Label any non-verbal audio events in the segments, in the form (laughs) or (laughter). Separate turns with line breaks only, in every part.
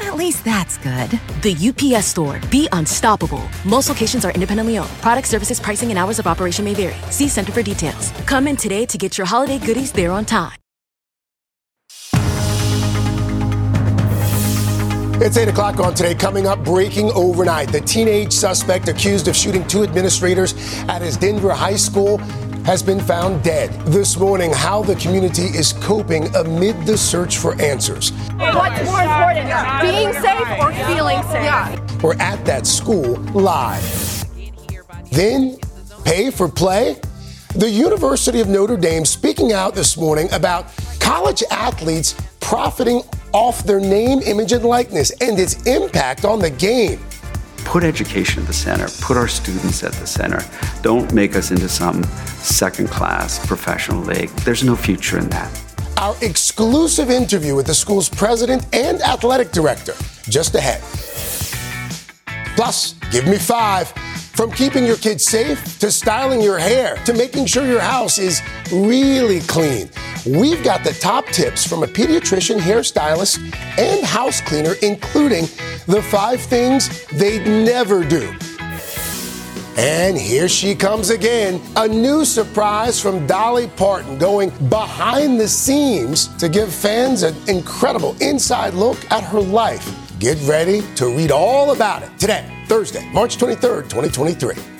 At least that's good.
The UPS store. Be unstoppable. Most locations are independently owned. Product services, pricing, and hours of operation may vary. See Center for details. Come in today to get your holiday goodies there on time.
It's 8 o'clock on today. Coming up, breaking overnight. The teenage suspect accused of shooting two administrators at his Denver high school has been found dead. This morning, how the community is coping amid the search for answers.
What's more important, being safe or feeling safe? Yeah.
We're at that school live. Then, pay for play? The University of Notre Dame speaking out this morning about college athletes profiting off their name, image, and likeness and its impact on the game.
Put education at the center, put our students at the center. Don't make us into some second class professional league. There's no future in that.
Our exclusive interview with the school's president and athletic director just ahead. Plus, give me five. From keeping your kids safe to styling your hair to making sure your house is really clean. We've got the top tips from a pediatrician, hairstylist, and house cleaner, including the five things they'd never do. And here she comes again. A new surprise from Dolly Parton going behind the scenes to give fans an incredible inside look at her life. Get ready to read all about it today. Thursday, March 23rd, 2023.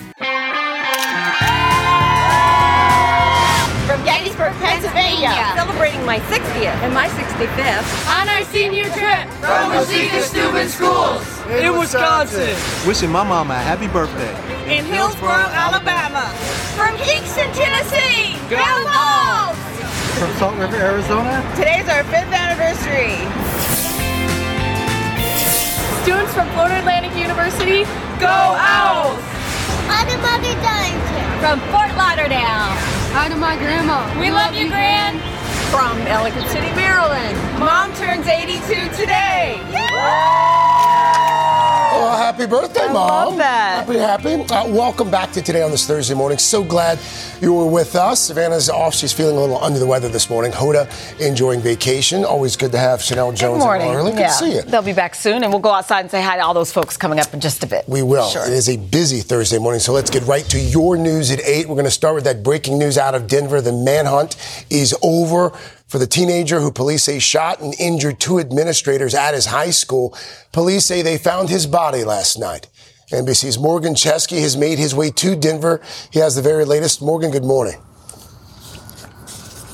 Pennsylvania,
Celebrating my 60th and my 65th.
on our senior trip from Wauzeka Steuben Schools
in Wisconsin. Wishing my mama a happy birthday.
in Hillsboro, Alabama. From Kingston, Tennessee, go Vols!
From Salt River, Arizona.
Today's our fifth anniversary. Students from Florida Atlantic University, go Owls!
From Fort Lauderdale.
Hi to my grandma. We love you, Gran. From Ellicott City, Maryland. Mom turns 82 today.
Oh, happy birthday,
I
Mom.
love that.
Happy, happy. Uh, welcome back to Today on this Thursday morning. So glad you were with us. Savannah's off. She's feeling a little under the weather this morning. Hoda enjoying vacation. Always good to have Sheinelle Jones
Good morning.
and Laura. Good
yeah.
to see you.
They'll be back soon, and we'll go outside and say hi to all those folks coming up in just a bit.
We will.
Sure.
It is a busy Thursday morning, so let's get right to your news at 8. We're going to start with that breaking news out of Denver. The manhunt is over for the teenager who police say shot and injured two administrators at his high school. Police say they found his body last night. NBC's Morgan Chesky has made his way to Denver. He has the very latest. Morgan, good morning.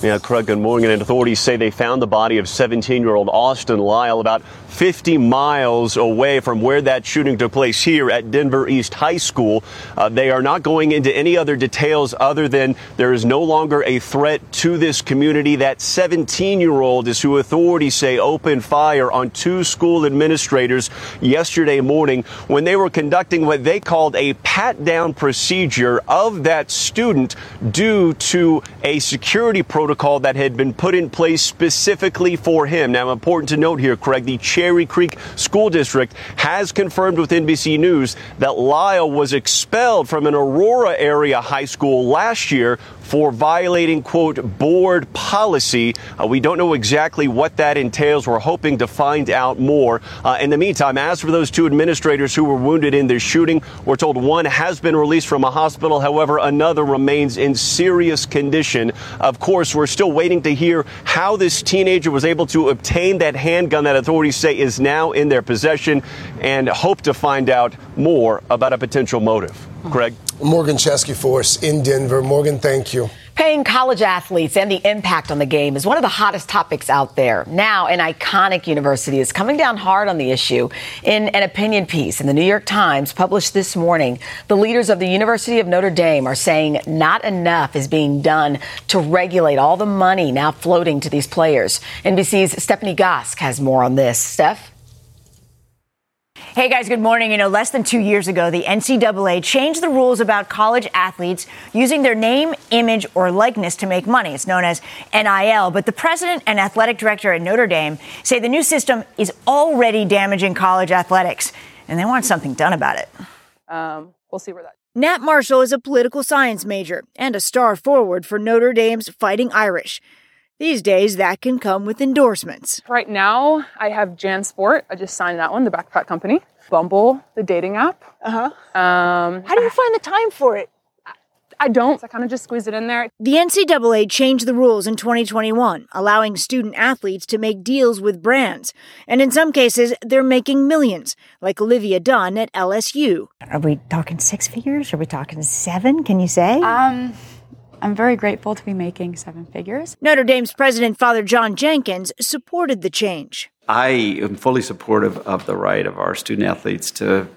Yeah, Craig, good morning. And authorities say they found the body of 17 year old Austin Lyle about 50 miles away from where that shooting took place here at Denver East High School. Uh, they are not going into any other details other than there is no longer a threat to this community. That 17 year old is who authorities say opened fire on two school administrators yesterday morning when they were conducting what they called a pat down procedure of that student due to a security protocol that had been put in place specifically for him. Now, important to note here, Craig, the Cherry Creek School District has confirmed with NBC News that Lyle was expelled from an Aurora area high school last year for violating, quote, board policy. Uh, we don't know exactly what that entails. We're hoping to find out more. Uh, in the meantime, as for those two administrators who were wounded in this shooting, we're told one has been released from a hospital. However, another remains in serious condition. Of course, we're still waiting to hear how this teenager was able to obtain that handgun that authorities say is now in their possession and hope to find out more about a potential motive. Greg?
Morgan Chesky for us in Denver. Morgan, thank you.
Paying college athletes and the impact on the game is one of the hottest topics out there. Now, an iconic university is coming down hard on the issue. In an opinion piece in the New York Times published this morning, the leaders of the University of Notre Dame are saying not enough is being done to regulate all the money now floating to these players. NBC's Stephanie Gosk has more on this. Steph?
Hey guys, good morning. You know, less than two years ago, the NCAA changed the rules about college athletes using their name, image, or likeness to make money. It's known as NIL. But the president and athletic director at Notre Dame say the new system is already damaging college athletics, and they want something done about it.
Um, we'll see where that.
Nat Marshall is a political science major and a star forward for Notre Dame's Fighting Irish. These days, that can come with endorsements.
Right now, I have JanSport. I just signed that one, the backpack company. Bumble, the dating app.
Uh huh.
Um,
How do you find the time for it?
I don't. I kind of just squeeze it in there.
The NCAA changed the rules in 2021, allowing student athletes to make deals with brands. And in some cases, they're making millions, like Olivia Dunne at LSU. Are we talking six figures? Are we talking seven? Can you say?
Um, I'm very grateful to be making seven figures.
Notre Dame's president, Father John Jenkins, supported the change.
I am fully supportive of the right of our student athletes to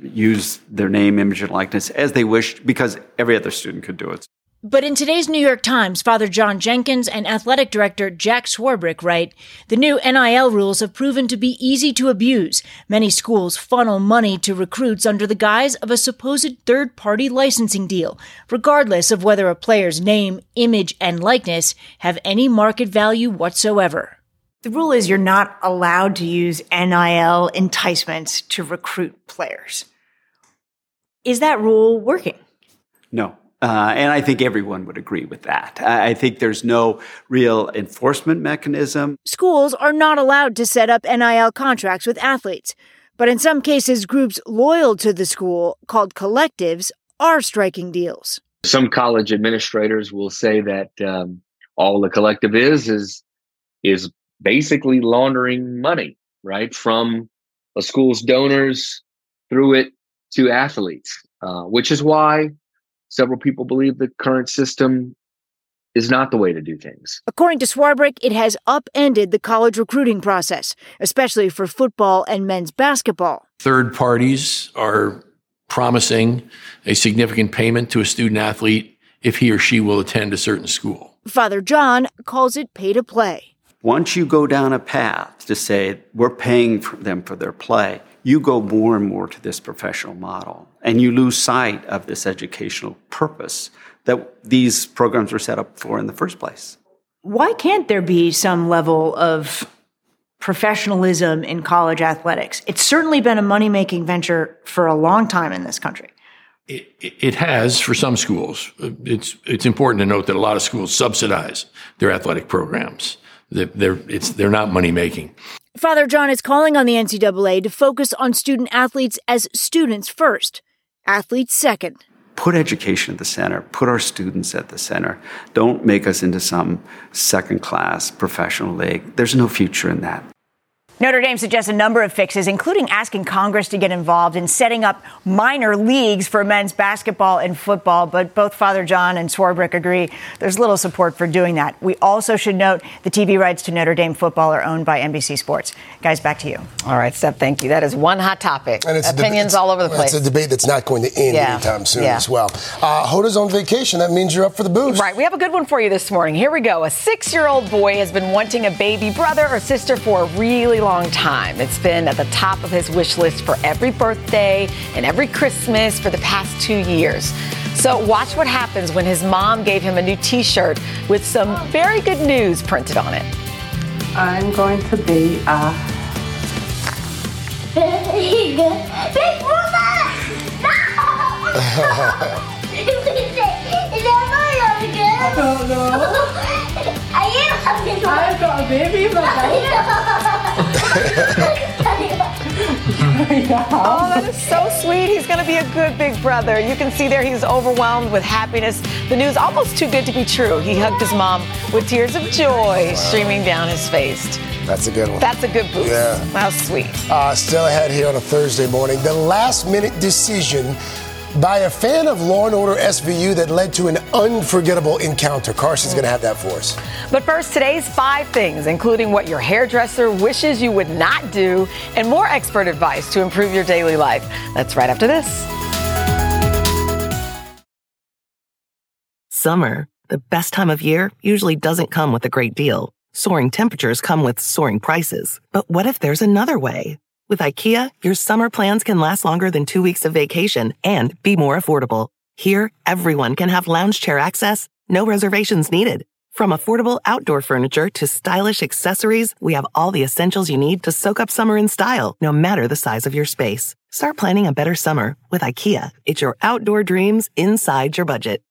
use their name, image, and likeness as they wish because every other student could do it.
But in today's New York Times, Father John Jenkins and athletic director Jack Swarbrick write the new NIL rules have proven to be easy to abuse. Many schools funnel money to recruits under the guise of a supposed third party licensing deal, regardless of whether a player's name, image, and likeness have any market value whatsoever. The rule is you're not allowed to use NIL enticements to recruit players. Is that rule working?
No. Uh, and I think everyone would agree with that. I I think there's no real enforcement mechanism.
Schools are not allowed to set up NIL contracts with athletes. But in some cases, groups loyal to the school, called collectives, are striking deals.
Some college administrators will say that um, all the collective is is is basically laundering money, right, from a school's donors through it to athletes, uh, which is why several people believe the current system is not the way to do things.
According to Swarbrick, it has upended the college recruiting process, especially for football and men's basketball.
Third parties are promising a significant payment to a student athlete if he or she will attend a certain school.
Father John calls it pay to play.
Once you go down a path to say we're paying for them for their play, you go more and more to this professional model and you lose sight of this educational purpose that these programs were set up for in the first place.
Why can't there be some level of professionalism in college athletics? It's certainly been a money making venture for a long time in this country.
It, it has for some schools. It's it's important to note that a lot of schools subsidize their athletic programs. They're, they're, it's, they're not money making.
Father John is calling on the NCAA to focus on student athletes as students first, athletes second.
Put education at the center, put our students at the center. Don't make us into some second class professional league. There's no future in that.
Notre Dame suggests a number of fixes, including asking Congress to get involved in setting up minor leagues for men's basketball and football. But both Father John and Swarbrick agree there's little support for doing that. We also should note the TV rights to Notre Dame football are owned by NBC Sports. Guys, back to you.
All right, Steph, thank you. That is one hot topic.
And it's a deba-
Opinions all over the place.
It's a debate that's not going to end
Yeah.
anytime soon
Yeah.
as well. Uh, Hoda's on vacation. That means you're up for the boost.
Right, we have a good one for you this morning. Here we go. A six year old boy has been wanting a baby brother or sister for a really long time. It's been at the top of his wish list for every birthday and every Christmas for the past two years. So, watch what happens when his mom gave him a new t shirt with some very good news printed on it.
I'm going to be a
Big brother! (laughs) No! Is that my again?
I don't know.
I am having
I've got a baby (laughs)
Oh, that is so sweet. He's going to be a good big brother. You can see there he's overwhelmed with happiness. The news almost too good to be true. He hugged his mom with tears of joy streaming down his face.
That's a good one.
That's a good boost.
Yeah.
How sweet.
Uh, still ahead here on a Thursday morning. The last minute decision by a fan of Law and Order SVU that led to an unforgettable encounter. Carson's going to have that for us.
But first, today's five things, including what your hairdresser wishes you would not do, and more expert advice to improve your daily life. That's right after this.
Summer, the best time of year, usually doesn't come with a great deal. Soaring temperatures come with soaring prices. But what if there's another way? With IKEA, your summer plans can last longer than two weeks of vacation and be more affordable. Here, everyone can have lounge chair access, no reservations needed. From affordable outdoor furniture to stylish accessories, we have all the essentials you need to soak up summer in style, no matter the size of your space. Start planning a better summer with IKEA. It's your outdoor dreams inside your budget.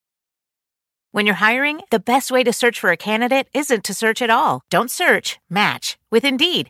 When you're hiring, the best way to search for a candidate isn't to search at all. Don't search, match with Indeed.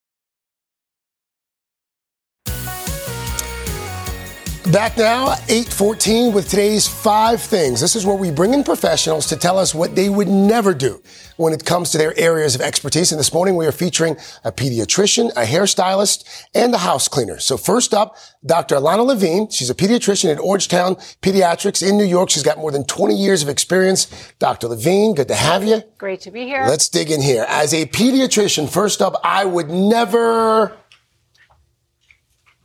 Back now, 814 with today's five things. This is where we bring in professionals to tell us what they would never do when it comes to their areas of expertise. And this morning we are featuring a pediatrician, a hairstylist, and a house cleaner. So first up, Dr. Alanna Levine. She's a pediatrician at Orangetown Pediatrics in New York. She's got more than 20 years of experience. Dr. Levine, good to have you.
Great to be here.
Let's dig in here. As a pediatrician, first up, I would never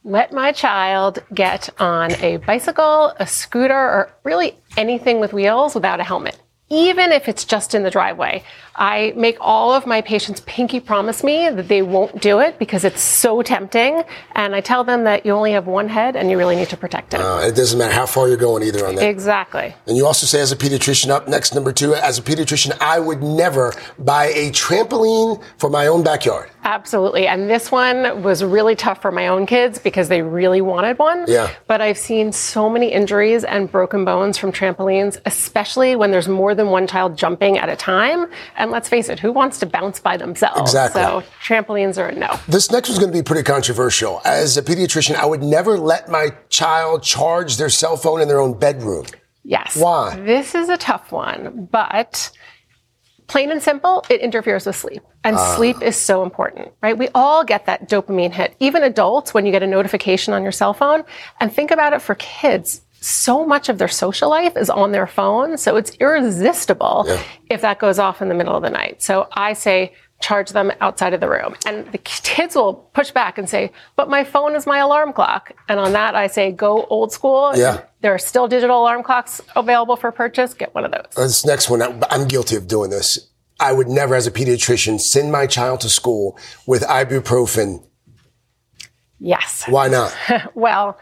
let my child get on a bicycle, a scooter, or really anything with wheels without a helmet. Even if it's just in the driveway. I make all of my patients pinky promise me that they won't do it because it's so tempting. And I tell them that you only have one head and you really need to protect it.
Uh, it doesn't matter how far you're going either on that.
Exactly.
And you also say, as a pediatrician, up next, number two, as a pediatrician, I would never buy a trampoline for my own backyard.
Absolutely. And this one was really tough for my own kids because they really wanted one.
Yeah.
But I've seen so many injuries and broken bones from trampolines, especially when there's more than one child jumping at a time. And let's face it, who wants to bounce by themselves?
Exactly.
So trampolines are a no.
This next one's going to be pretty controversial. As a pediatrician, I would never let my child charge their cell phone in their own bedroom.
Yes.
Why?
This is a tough one, but plain and simple, it interferes with sleep. And
Ah.
sleep is so important, right? We all get that dopamine hit, even adults when you get a notification on your cell phone. And think about it for kids. So much of their social life is on their phone, so it's irresistible
Yeah.
if that goes off in the middle of the night. So I say, charge them outside of the room. And the kids will push back and say, but my phone is my alarm clock. And on that, I say, go old school.
Yeah.
There are still digital alarm clocks available for purchase. Get one of those.
Uh, this next one, I'm guilty of doing this. I would never, as a pediatrician, send my child to school with ibuprofen.
Yes.
Why not? (laughs)
well,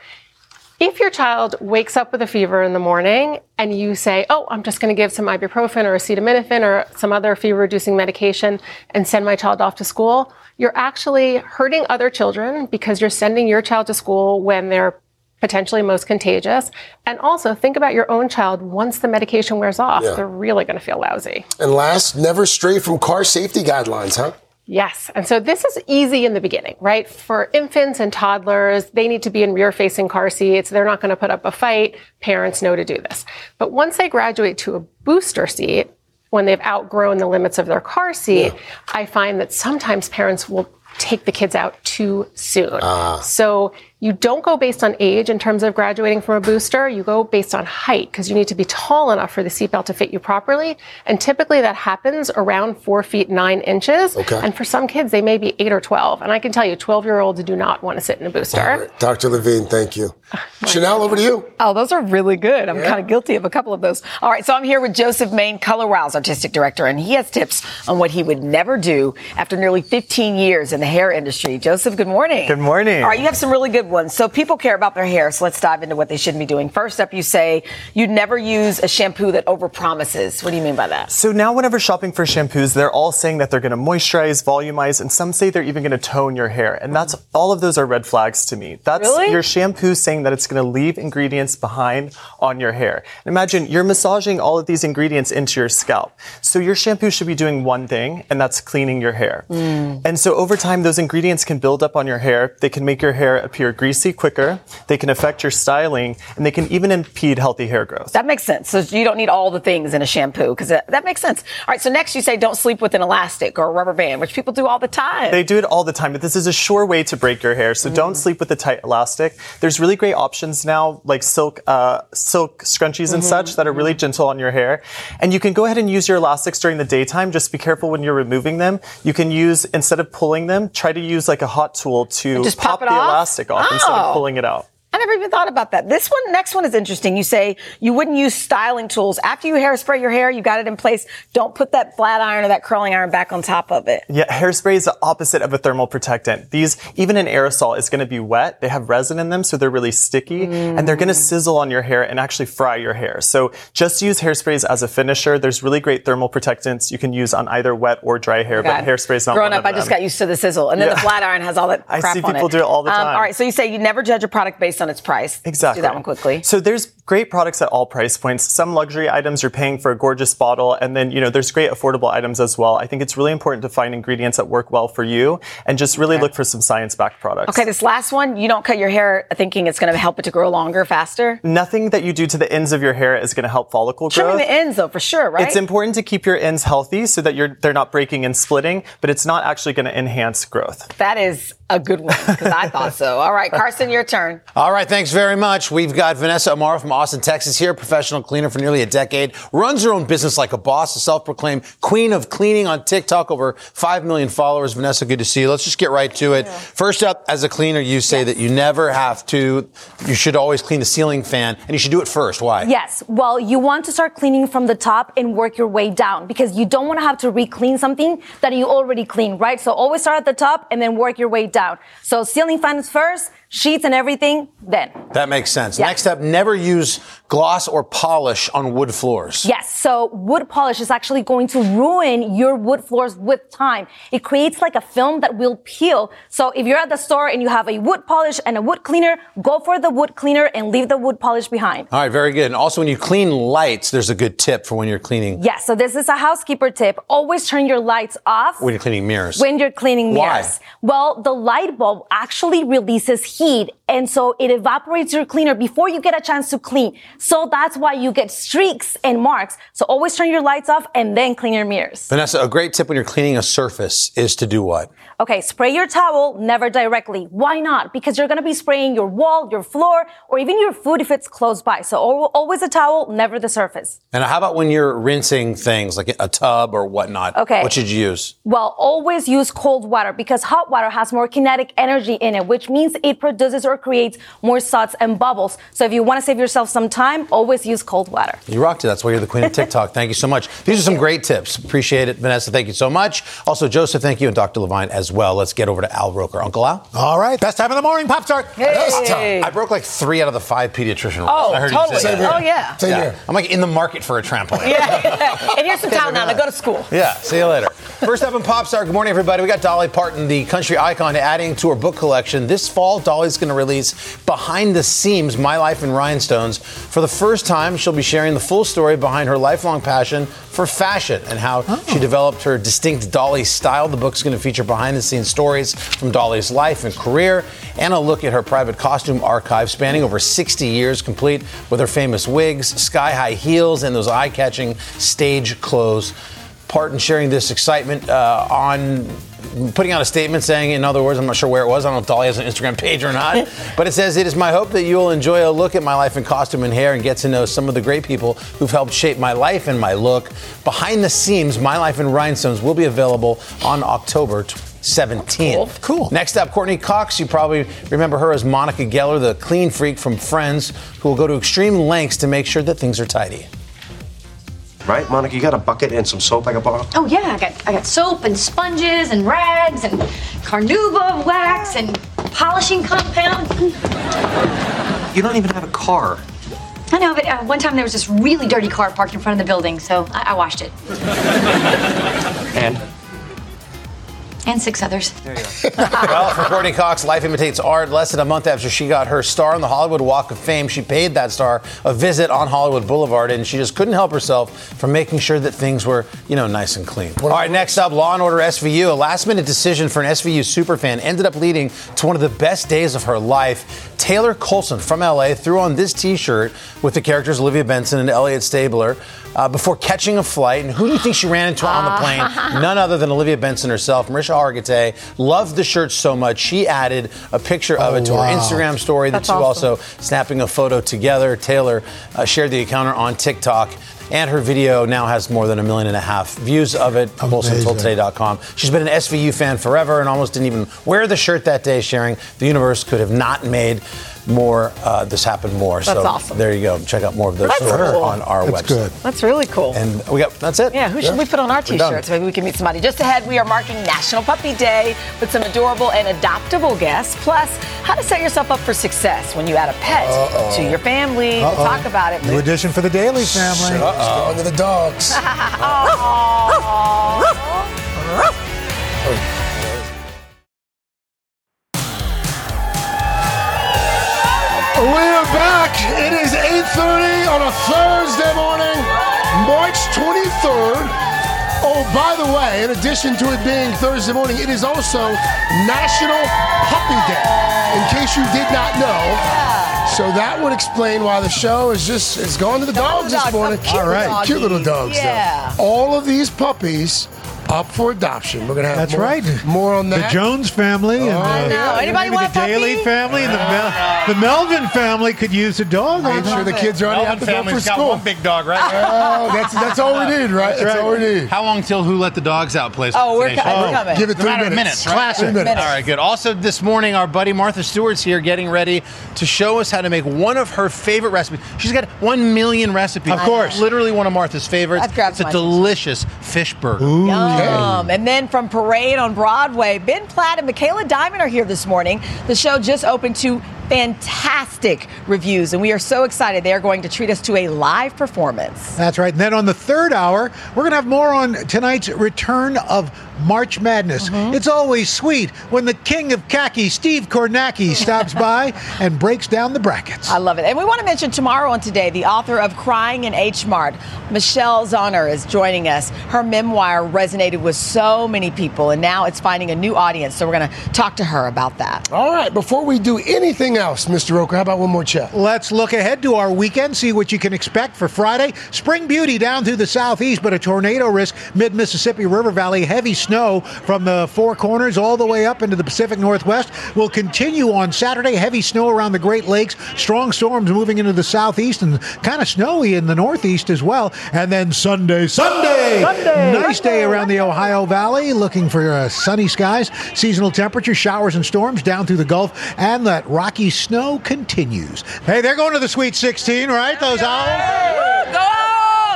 if your child wakes up with a fever in the morning and you say, Oh, I'm just going to give some ibuprofen or acetaminophen or some other fever reducing medication and send my child off to school, you're actually hurting other children because you're sending your child to school when they're potentially most contagious. And also think about your own child once the medication wears off.
Yeah.
They're really going to feel lousy.
And last, never stray from car safety guidelines, huh?
Yes. And so this is easy in the beginning, right? For infants and toddlers, they need to be in rear facing car seats. They're not going to put up a fight. Parents know to do this. But once they graduate to a booster seat, when they've outgrown the limits of their car seat, I find that sometimes parents will take the kids out too soon. Ah. So you don't go based on age in terms of graduating from a booster. You go based on height because you need to be tall enough for the seatbelt to fit you properly. And typically that happens around four feet nine inches.
Okay.
And for some kids, they may be eight or 12. And I can tell you, 12 year olds do not want to sit in a booster.
Dr. Levine, thank you. (laughs) Sheinelle, over to you.
Oh, those are really good. I'm kind of guilty of a couple of those. All right, so I'm here with Joseph Maine, Color Wow's artistic director, and he has tips on what he would never do after nearly 15 years in the hair industry. Joseph, good morning.
Good morning.
All right, you have some really good one. So people care about their hair. So let's dive into what they shouldn't be doing. First up, you say you'd never use a shampoo that overpromises. What do you mean by that?
So now, whenever shopping for shampoos, they're all saying that they're going to moisturize, volumize, and some say they're even going to tone your hair. And that's all of those are red flags to me. That's
Really?
your shampoo saying that it's going to leave ingredients behind on your hair. And imagine you're massaging all of these ingredients into your scalp. So your shampoo should be doing one thing, and that's cleaning your hair. Hmm. And so over time, those ingredients can build up on your hair. They can make your hair appear greasy quicker. They can affect your styling, and they can even impede healthy hair growth.
That makes sense. So you don't need all the things in a shampoo because that, that makes sense. All right. So next, you say don't sleep with an elastic or a rubber band, which people do all the time.
They do it all the time, but this is a sure way to break your hair. So
Mm.
don't sleep with a tight elastic. There's really great options now, like silk, uh, silk scrunchies and
Mhm,
such that are really gentle on your hair. And you can go ahead and use your elastics during the daytime. Just be careful when you're removing them. You can use instead of pulling them, try to use like a hot tool to
Just
pop,
pop
the
off?
elastic off instead of pulling it out.
I never even thought about that. This one, next one is interesting. You say you wouldn't use styling tools after you hairspray your hair. You got it in place. Don't put that flat iron or that curling iron back on top of it.
Yeah, hairspray is the opposite of a thermal protectant. These, even an aerosol, is going to be wet. They have resin in them, so they're really sticky, and they're going to sizzle on your hair and actually fry your hair. So just use hairsprays as a finisher. There's really great thermal protectants you can use on either wet or dry hair, but
God.
hairspray is not
Growing up, I just got used to the sizzle, and then the flat iron has all that (laughs)
I see
on
people
it.
do it all the
Um,
time.
all right, so you say you never judge a product based on its price.
Exactly.
Let's do that one quickly.
So there's great products at all price points. Some luxury items you're paying for a gorgeous bottle, and then you know there's great affordable items as well. I think it's really important to find ingredients that work well for you, and just really look for some science-backed products.
Okay, this last one, you don't cut your hair thinking it's going to help it to grow longer, faster.
Nothing that you do to the ends of your hair is going to help follicle
Trimming
growth.
the ends, though, for sure, right?
It's important to keep your ends healthy so that you're they're not breaking and splitting, but it's not actually going to enhance growth.
That is a good one because I thought so. All right, Carson, your turn.
All right, thanks very much. We've got Vanessa Amaro from Austin, Texas here, professional cleaner for nearly a decade, runs her own business like a boss, a self-proclaimed queen of cleaning on TikTok, over 5 million followers. Vanessa, good to see you. Let's just get right to it. First up, as a cleaner, you say that you never have to, you should always clean the ceiling fan, and you should do it first. Why?
Yes. Well, you want to start cleaning from the top and work your way down because you don't want to have to re-clean something that you already cleaned, right? So always start at the top and then work your way down. So ceiling fans first, sheets and everything, then.
That makes sense.
Yeah.
Next up, never use gloss or polish on wood floors.
Yes. So wood polish is actually going to ruin your wood floors with time. It creates like a film that will peel. So if you're at the store and you have a wood polish and a wood cleaner, go for the wood cleaner and leave the wood polish behind.
All right, very good. And also, when you clean lights, there's a good tip for when you're cleaning,
Yes. So this is a housekeeper tip. Always turn your lights off.
when you're cleaning mirrors.
when you're cleaning
Why?
mirrors. Well, the light bulb actually releases heat. And so it evaporates your cleaner before you get a chance to clean. So that's why you get streaks and marks. So always turn your lights off and then clean your mirrors.
Vanessa, a great tip when you're cleaning a surface is to do what?
Okay, spray your towel, never directly. Why not? Because you're gonna be spraying your wall, your floor, or even your food if it's close by. So always a towel, never the surface.
And how about when you're rinsing things like a tub or whatnot?
Okay.
What should you use?
Well, always use cold water because hot water has more kinetic energy in it, which means it produces or creates more suds and bubbles. So if you want to save yourself some time, always use cold water.
You rocked it. That's why you're the queen of TikTok. thank you so much. These are some great tips. Appreciate it. Vanessa, thank you so much. Also, Joseph, thank you, and Dr. Levine as well. Let's get over to Al Roker. Uncle Al?
All right, best time of the morning, Pop Start. Best time.
I broke like three out of the five pediatrician rules.
Oh,
I heard
totally.
you say that.
Oh, yeah. Same here.
I'm like in the market for a trampoline.
Yeah. (laughs) and here's some towel now to go to school.
Yeah, see you later. First up in Pop Start, good morning, everybody. We got Dolly Parton, the country icon, adding to her book collection. This fall, Dolly's going to release Behind the Seams My Life in Rhinestones. For the first time, she'll be sharing the full story behind her lifelong passion for fashion and how she developed her distinct Dolly style. The book's going to feature behind the scenes stories from Dolly's life and career and a look at her private costume archive spanning over 60 years, complete with her famous wigs, sky high heels, and those eye catching stage clothes. Parton sharing this excitement uh, on putting out a statement saying, in other words, I'm not sure where it was. I don't know if Dolly has an Instagram page or not, (laughs) but it says, It is my hope that you'll enjoy a look at my life in costume and hair and get to know some of the great people who've helped shape my life and my look. Behind the scenes, My Life in Rhinestones will be available on October 17th. Cool. Next up, Courteney Cox. You probably remember her as Monica Geller, the clean freak from Friends, who will go to extreme lengths to make sure that things are tidy.
Right, Monica? You got a bucket and some soap I can borrow?
Oh yeah, I got I got soap and sponges and rags and carnauba wax and polishing compound.
You don't even have a car.
I know, but uh, one time there was this really dirty car parked in front of the building, so I, I washed it.
And
And six others. (laughs)
well, for Courteney Cox, life imitates art. Less than a month after she got her star on the Hollywood Walk of Fame, she paid that star a visit on Hollywood Boulevard, and she just couldn't help herself from making sure that things were, you know, nice and clean. All right, next up, Law and Order SVU. A last-minute decision for an SVU superfan ended up leading to one of the best days of her life. Taylor Colson from LA threw on this T-shirt with the characters Olivia Benson and Elliot Stabler uh, before catching a flight. And who do you think she ran into on the plane? None other than Olivia Benson herself. Mariska Hargitay loved the shirt so much she added a picture of
Oh,
it to
wow.
her Instagram story. The
That's
two
awesome.
also snapping a photo together. Taylor uh, shared the encounter on TikTok. And her video now has more than a million and a half views of it. ColsonToldToday.com. She's been an SVU fan forever and almost didn't even wear the shirt that day, sharing the universe could have not made more. Uh, this happened more.
That's
so
awesome.
there you go. Check out more of those
That's cool.
on our
That's
website.
good. That's really cool.
And we got that's it.
Yeah, who should we put on our
We're
t-shirts? Maybe we can meet somebody. Just ahead, we are marking National Puppy Day with some adorable and adoptable guests. Plus, how to set yourself up for success when you add a pet
Uh-oh.
to your family. We'll talk about it.
New addition for the Daly family.
Uh-oh. Under the dogs. (laughs) (laughs) (laughs) We're back. It is 8.30 on a Thursday morning, March 23rd. Oh, by the way, in addition to it being Thursday morning, it is also National Puppy Day, in case you did not know. So that would explain why the show is just, it's going to the dogs this morning. All right. Cute little dogs,
Yeah.
though. All of these puppies up for adoption. We're going to have
That's
more,
right.
more on that. The.
Jones family and oh.
uh, I
the,
know.
Anybody
maybe
want
the
a
Daly
puppy?
family and the, Mel- the Melvin family could use a dog.
Make sure the kids are already have to go for school.
big dog, right?
Oh, that's that's all we need, right? That's, all we need.
How long till Who Let the Dogs Out plays?
Oh, we're
Nation?
co- we're coming.
Give it three minutes.
minutes, right?
Classic. Three minutes.
All right, good. Also, this morning, our buddy Martha Stewart's here getting ready to show us how to make one of her favorite recipes. She's got one million recipes.
Of course.
Literally one of Martha's favorites.
That grabs
It's a delicious fish burger.
Yum. And then from Parade on Broadway, Ben Platt and Michaela Diamond are here this morning. The show just opened to fantastic reviews, and we are so excited they are going to treat us to a live performance.
That's right. And then on the third hour, we're going to have more on tonight's return of March Madness.
Mm-hmm.
It's always sweet when the king of khaki, Steve Kornacki, stops by (laughs) and breaks down the brackets.
I love it. And we want to mention tomorrow on today, the author of Crying in H Mart, Michelle Zauner, is joining us. Her memoir resonated with so many people, and now it's finding a new audience. So we're going to talk to her about that.
All right, before we do anything else, Mr. Roker, how about one more chat?
Let's look ahead to our weekend, see what you can expect for Friday. Spring beauty down through the southeast, but a tornado risk mid Mississippi River Valley. Heavy snow from the four corners all the way up into the Pacific Northwest will continue on Saturday. Heavy snow around the Great Lakes. Strong storms moving into the southeast and kind of snowy in the northeast as well. And then Sunday, Sunday, Sunday nice day around the Ohio Valley. Looking for uh, sunny skies. Seasonal temperature, showers and storms down through the Gulf, and that rocky snow continues. Hey, they're going to the Sweet 16, right? Those owls.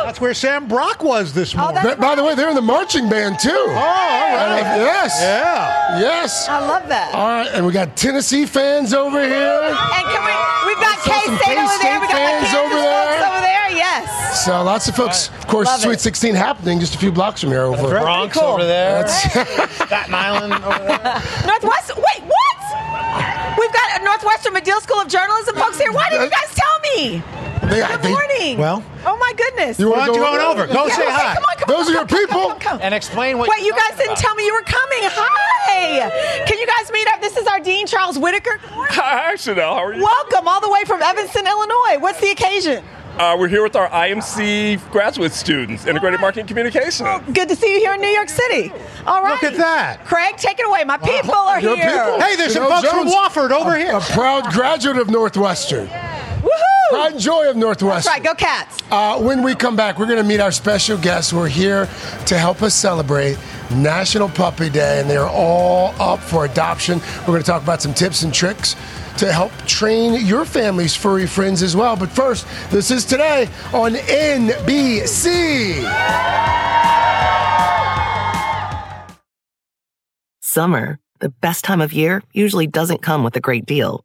That's where Sam Brock was this oh, morning.
By- By the way, they're in the marching band too. Oh,
all right.
yes.
Yeah.
Yes.
I love that.
All right, and we got Tennessee fans over here.
And can we, we've got K
some
State over there.
K-State
We got my
fans
Kansas
over there.
folks over there. Yes.
So lots of folks. Of course,
Love
Sweet
it.
16 happening just a few blocks from here. Over
right. Bronx
Cool.
over there.
That's- (laughs)
Staten Island over there. (laughs)
Northwest. Wait, what? We've got a Northwestern Medill School of Journalism folks here. Why didn't you guys tell me?
They-
Good
they-
morning.
Well,
oh my goodness.
You
why
wanna
don't you
go
go on over? Go
Yeah,
say
okay,
hi.
Come on, come on.
Those are your
come,
people.
Come, come, come.
And explain what
Wait, you guys didn't
about.
tell me you were coming. Hi. Can you guys meet up? This is our Dean Charles Whitaker. Good morning.
Hi, Sheinelle. How are you?
Welcome all the way from Evanston, Illinois. What's the occasion?
Uh, we're here with our IMC graduate students, Integrated Marketing Communication.
Good to see you here in New York City. All right.
Look at that.
Craig, take it away. My people are
Your
here.
people.
Hey, there's some
Sheinelle
folks from Wofford over
a,
here.
A proud graduate of Northwestern.
Woohoo!
Pride and joy of Northwest.
That's right. Go Cats.
Uh, when we come back, we're going to meet our special guests who are here to help us celebrate National Puppy Day, and they are all up for adoption. We're going to talk about some tips and tricks to help train your family's furry friends as well. But first, this is today on NBC.
Summer, the best time of year, usually doesn't come with a great deal.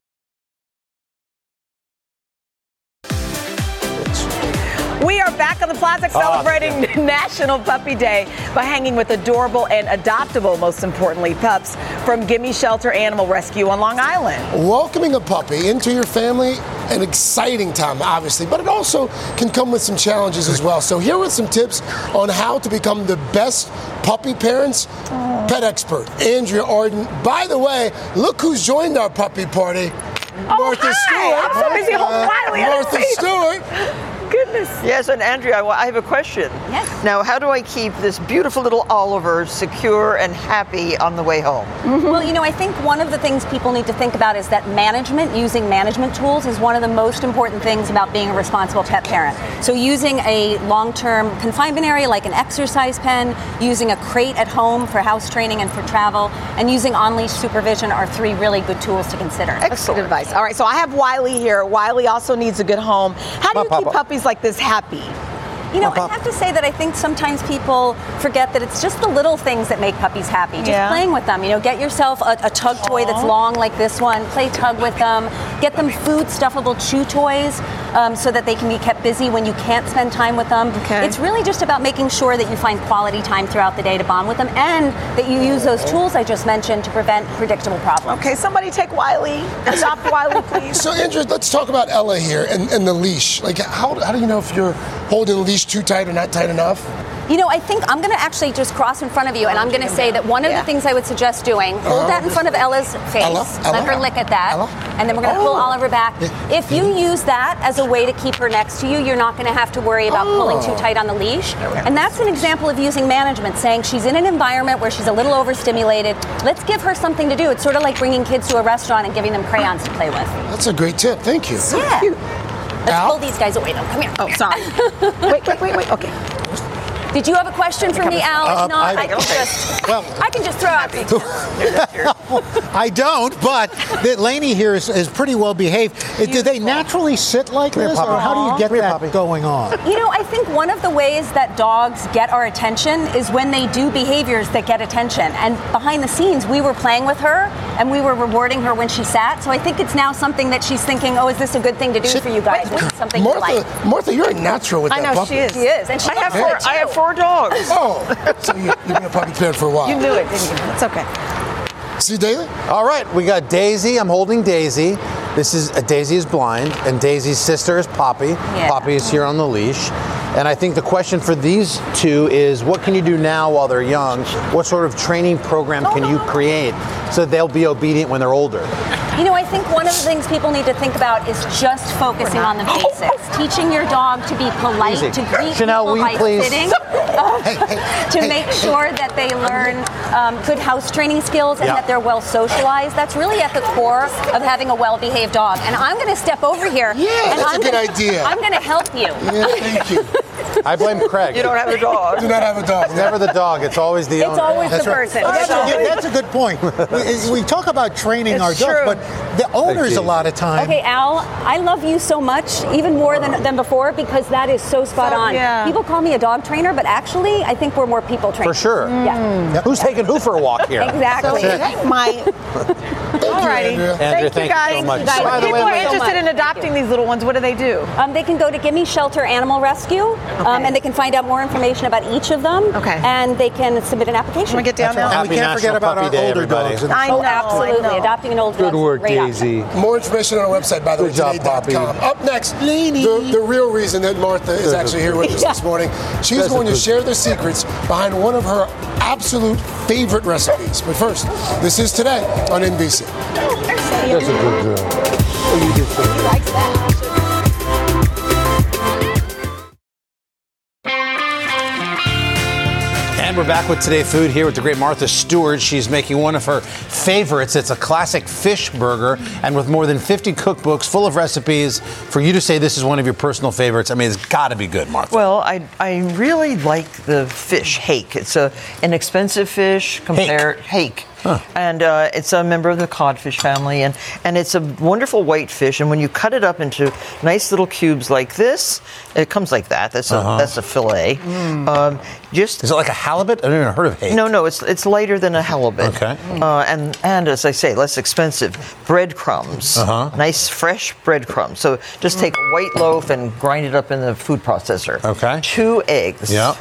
Are back on the plaza ah, celebrating (laughs) National Puppy Day by hanging with adorable and adoptable, most importantly, pups from Gimme Shelter Animal Rescue on Long Island.
Welcoming a puppy into your family, an exciting time, obviously, but it also can come with some challenges as well. So here are some tips on how to become the best puppy parents. Pet expert Andrea Arden. By the way, look who's joined our puppy party. Oh, Martha
hi. I'm so busy.
Martha. Stewart.
Goodness.
Yes, and Andrea, I I have a question.
Yes.
Now, how do I keep this beautiful little Oliver secure and happy on the way home? Mm-hmm.
Well, you know, I think one of the things people need to think about is that management, using management tools, is one of the most important things about being a responsible pet parent. So, using a long term confinement area like an exercise pen, using a crate at home for house training and for travel, and using on leash supervision are three really good tools to consider.
Excellent advice. All right, so I have Wiley here. Wiley also needs a good home. How do you keep puppies like this happy?
You know, I have to say that I think sometimes people forget that it's just the little things that make puppies happy. Just
Yeah.
playing with them. You know, get yourself a, a tug toy that's long like this one. Play tug with them. Get them food stuffable chew toys um, so that they can be kept busy when you can't spend time with them.
Okay.
It's really just about making sure that you find quality time throughout the day to bond with them and that you use those tools I just mentioned to prevent predictable problems.
Okay, somebody take Wiley. Adopt Wiley, please.
So, Andrew, let's talk about Ella here and, and the leash. Like, how, how do you know if you're holding the leash too tight or not tight enough?
You know, I think I'm going to actually just cross in front of you, and I'm going to say that one of the things I would suggest doing, hold uh-huh. that in front of Ella's face,
Ella, Ella.
let her lick at that, and then we're going to pull
Oh.
Oliver back. If you use that as a way to keep her next to you, you're not going to have to worry about pulling too oh. tight on the leash. And that's an example of using management, saying she's in an environment where she's a little overstimulated. Let's give her something to do. It's sort of like bringing kids to a restaurant and giving them crayons to play with.
That's a great tip. Thank you.
yeah. Let's pull these guys away, though. Come here.
Oh, sorry. (laughs) wait, wait, wait, wait. Okay.
Did you have a question for me, Al?
Uh,
not,
I-
I, can
okay.
just (laughs)
Well-
I can just throw out. (laughs)
I don't, but the Laney here is, is pretty well behaved. Uh, Do they naturally sit like
Come here,
this, or how do you get
Come here,
that going on?
You know, I think one of the ways that dogs get our attention is when they do behaviors that get attention. And behind the scenes, we were playing with her and we were rewarding her when she sat. So I think it's now something that she's thinking, oh, is this a good thing to do for you guys? This is something you
Martha,
like.
Martha, you're a natural with
I
that
know,
puppy.
she is. She is, and she
I have
looks
four. I have
too.
Four dogs. (laughs)
Oh, so you, you've been a puppy parent for a while.
You knew it, didn't you? It's okay.
See, Daly?
All right, we got Daisy. I'm holding Daisy. This is uh, Daisy is blind, and Daisy's sister is Poppy. Poppy is here on the leash. And I think the question for these two is what can you do now while they're young? What sort of training program can you create so they'll be obedient when they're older?
You know, I think one of the things people need to think about is just focusing on the basics. Teaching your dog to be polite,
Easy.
to greet
Sheinelle,
people
will you
by
please?
sitting, (laughs) uh, to make sure that they learn um, good house training skills and
Yeah.
that they're well socialized. That's really at the core of having a well-behaved dog. And I'm going to step over here.
Yeah,
and
that's a
I'm
good
gonna,
idea.
I'm going to help you.
Yeah, thank you. (laughs)
I blame Craig.
You don't have a dog.
Do not have a dog.
It's never the dog, it's always the owner.
It's
owner.
always
That's
the
right.
person.
That's,
It's
a good, that's a good point. (laughs) We, we talk about training
It's
our dogs,
true.
but the owners a lot of time.
Okay, Al, I love you so much, even more than, than before, because that is so spot
So-
on.
yeah.
People call me a dog trainer, but actually, I think we're more people trainers.
For sure.
Yeah.
Who's taking who for a walk here?
Exactly.
So my All righty.
Andrea,
thank, you
thank you
guys.
so much.
If
By the
people
way,
are
we-
interested in adopting these little ones, what do they do?
Um, they can go to Gimme Shelter Animal Rescue, um, and they can find out more information about each of them. Okay. And they can submit an application.
Wanna get down now?
And we can't forget about our older dogs.
I know, oh, absolutely. Adopting an older
Good
dog is a
work,
great option.
More information on our website, by the
Good job,
way, today.com. Up next, the, the real reason that Martha is actually here with us (laughs) this morning. She's
That's
going to share the secrets behind one of her absolute favorite recipes. But first, this is today on NBC.
That's
a good uh, girl.
And we're back with Today Food here with the great Martha Stewart. She's making one of her favorites. It's a classic fish burger, and with more than 50 cookbooks full of recipes, for you to say this is one of your personal favorites, I mean, it's got to be good, Martha.
Well, I, I really like the fish hake. It's a inexpensive fish compared hake. And uh, it's a member of the codfish family, and, and it's a wonderful white fish. And when you cut it up into nice little cubes like this, it comes like that. That's a
Uh-huh.
that's a fillet. Um, just
is it like a halibut? I don't even heard of hake.
No, no, it's it's lighter than a halibut.
Okay.
Uh, and and as I say, less expensive. Breadcrumbs.
Uh-huh.
Nice fresh breadcrumbs. So just take a white loaf and grind it up in the food processor.
Okay.
Two eggs.
Yeah.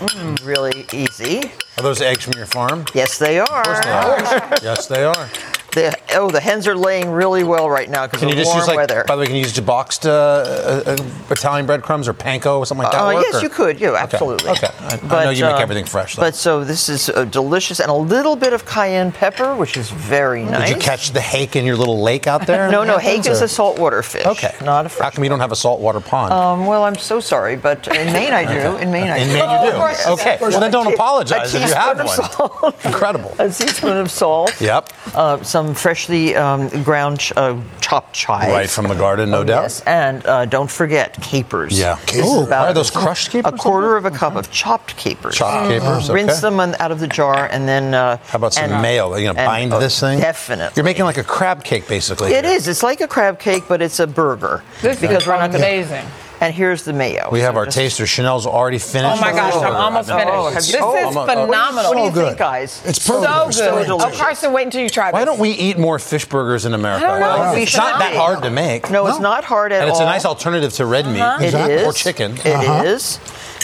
Mm, really easy.
Are those eggs from your farm?
Yes, they are. (laughs)
yes, they are.
The, oh, the hens are laying really well right now because of warm
use like?
weather.
By the way, can you use boxed uh, uh, uh, Italian breadcrumbs or panko or something like that?
Uh, yes,
or-
you could. Yeah, absolutely.
Okay. I, I know you make
uh,
everything fresh. Though.
But so this is uh, delicious, and a little bit of cayenne pepper, which is very nice.
Did you catch the hake in your little lake out there?
No, no, hake is
Or-
a saltwater fish.
Okay.
Not a fresh.
How come you don't have a saltwater pond?
Um, well, I'm so sorry, but in Maine I (laughs) do. In Maine I do. In.
Maine you do.
Of course.
Okay. Well, then don't apologize if you have one.
salt.
Incredible. (laughs)
A teaspoon of salt.
Yep.
Uh, some freshly um, ground ch- uh, chopped chives.
Right from the garden, no
Oh,
doubt.
Yes, and uh, don't forget capers.
Yeah.
This is
Ooh,
about
are those crushed capers?
A quarter of a cup of chopped capers.
Chopped capers, okay.
Rinse them on- out of the jar, and then. Uh,
How about some
and-
mayo? Are you gonna bind
oh,
this thing?
Definitely.
You're making like a crab cake, basically.
It is. It's like a crab cake, but it's a burger.
This
because
is
we're not gonna-
amazing.
And here's the mayo.
We have
So
our
just-
taster. Sheinelle's already finished.
Oh my gosh, I'm almost
Oh,
finished.
have
This
you-
is
oh, I'm- oh,
phenomenal.
What do you
good.
think, guys?
It's
So good.
So delicious.
Oh,
delicious.
Carson, wait until you try
it.
Why
don't we eat more fish burgers in America?
I don't know.
Like,
We
it's not that hard to make.
No, it's not hard at all.
And it's a nice alternative to red meat uh-huh.
It is.
or chicken.
It uh-huh. is,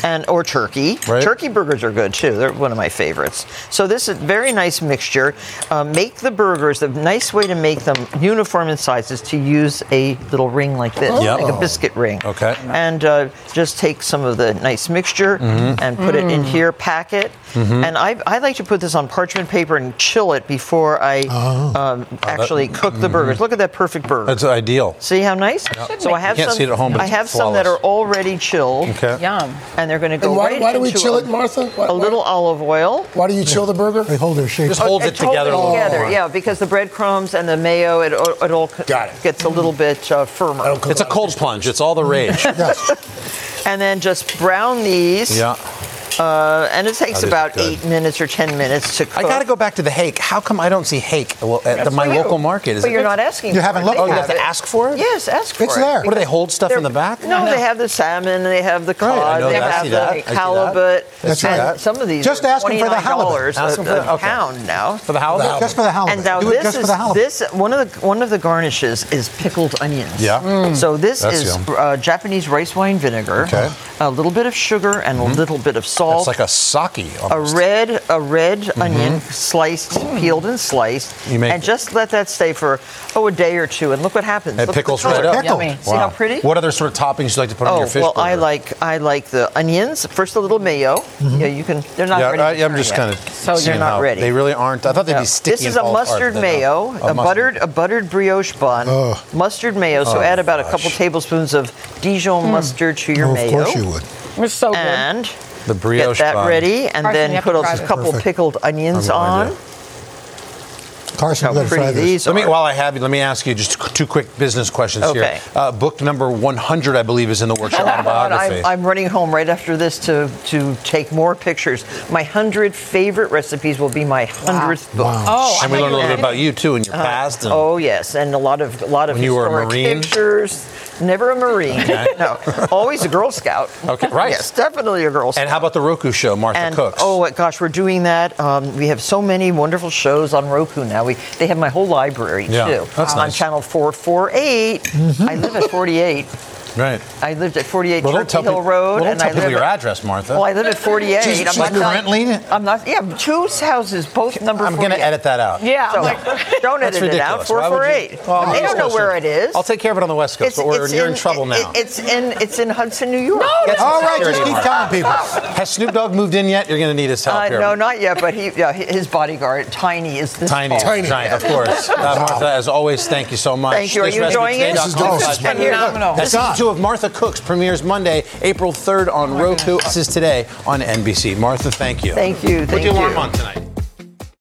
And or turkey.
Right.
Turkey burgers are good too. They're one of my favorites. So this is a very nice mixture. Uh, make the burgers. The nice way to make them uniform in size is to use a little ring like this,
Yep.
like a biscuit ring.
Okay.
And uh, just take some of the nice mixture
Mhm.
and put it in
Mm.
here. Pack it.
Mhm.
And I, I like to put this on parchment paper and chill it before I um, actually cook the burgers. Look at that perfect burger.
That's ideal.
See how nice?
Yep.
So I have
You can't
some.
see it at home, but
I
it's
have some that are already chilled.
Okay.
Yum.
And they're going to go
And why,
right
why do we chill
a,
it, Martha? Why,
a little olive oil.
Why do you chill the burger?
They hold their shape.
Just holds it together a little
together,
more.
yeah, because the breadcrumbs and the mayo, it, it all gets a little bit uh, firmer.
It's a cold plunge. It's all the rage. (laughs)
And then just brown these.
yeah.
Uh, and it takes
is
about eight minutes or ten minutes to cook.
I got to go back to the hake. How come I don't see hake well, at the, my local market? Is
But
it-
you're not asking
You
for
haven't looked. Oh, you
have
have to ask for it.
Yes, ask for
It's
it.
It's there. What do they hold stuff in the back?
No, they have the salmon, they have the cod,
I
they
that.
Have the
that. I see that.
halibut.
I see
and
that.
Some of these
Just
are
ask 'em for the halibut.
$29
for
a,
the-
a
okay.
pound now.
For the halibut?
Just for the halibut.
And now
Do
this is
for the halibut.
this one of the one of the garnishes is pickled onions.
Yeah. Mm.
So this
That's
is uh, Japanese rice wine vinegar,
Okay.
a little bit of sugar, and a little bit of salt.
It's like a sake.
a red a red onion sliced, peeled and sliced,
Mm-hmm. You make-
and just let that stay for oh a day or two, and look what happens.
It
Look the
pickles
color.
right up.
Yummy.
See how pretty?
What other sort of toppings you like to put on
Oh
your fish
well,
burger?
I like I like the onions. First, a little mayo. Yeah, you can. They're not
Yeah,
ready.
I, I'm just kind of.
So they're not ready.
They really aren't. I thought they'd
No.
be sticky.
This is a mustard mayo,
don't.
a buttered a buttered brioche bun,
Ugh.
mustard mayo. So
Oh,
add about a couple tablespoons of Dijon mustard to your
mayo. of
mayo.
course you would.
It's so good.
And
The brioche
get that
bun.
ready, and
Carson,
then put a couple
Perfect.
pickled onions
I have no
on.
idea.
Carson,
How
you got
pretty
try
these
Let me,
are.
while I have you, let me ask you just two quick business questions
Okay.
here. Uh, book number 100, I believe, is in the
workshop (laughs)
autobiography.
I'm, I'm running home right after this to, to take more pictures. My hundred favorite recipes will be my hundredth book.
Oh,
and we learned a little bit about you too in your past. And
Oh yes, and a lot of a lot of
When you were a Marine?
pictures. Never a Marine.
Okay. (laughs)
No, always a Girl Scout.
Okay, right.
Yes, definitely a Girl Scout.
And how about the Roku show, Martha
and,
Cooks?
Oh gosh, we're doing that. Um, we have so many wonderful shows on Roku now. We they have my whole library
Yeah,
too.
that's
on
nice.
channel 448. I live at 48.
Right.
I lived at 48
Well,
Turkey Hill
people-
Road,
well, don't
and
tell
I
people
live
your
at,
address, Martha.
Well, I live at 48.
She's-
I'm not
moving
telling-
renting?
I'm not. Yeah, two houses, both number.
I'm going to edit that out.
Yeah,
So- (laughs)
don't
That's
edit it out.
ridiculous. Why would you-
448.
Well, I'm
they don't know where it is.
I'll take care of it on the West Coast, but we're, you're in, trouble now.
it- it's in it's in Hudson, New York.
Get some
All right, just keep
Martha.
telling people.
Has Snoop Dogg moved in yet? You're going to need his help
Uh,
here.
no, not yet. But he, yeah, his bodyguard, Tiny, is this
Tiny,
Tiny,
giant, of course. Uh, Martha, as always, thank you so much.
Thank you. Are you enjoying it? This is
This
delicious. Phenomenal.
Season two of Martha Cooks premieres Monday, April 3rd on oh Roku. This is today on NBC. Martha, thank you.
Thank you. Thank
the alarm
you.
on tonight.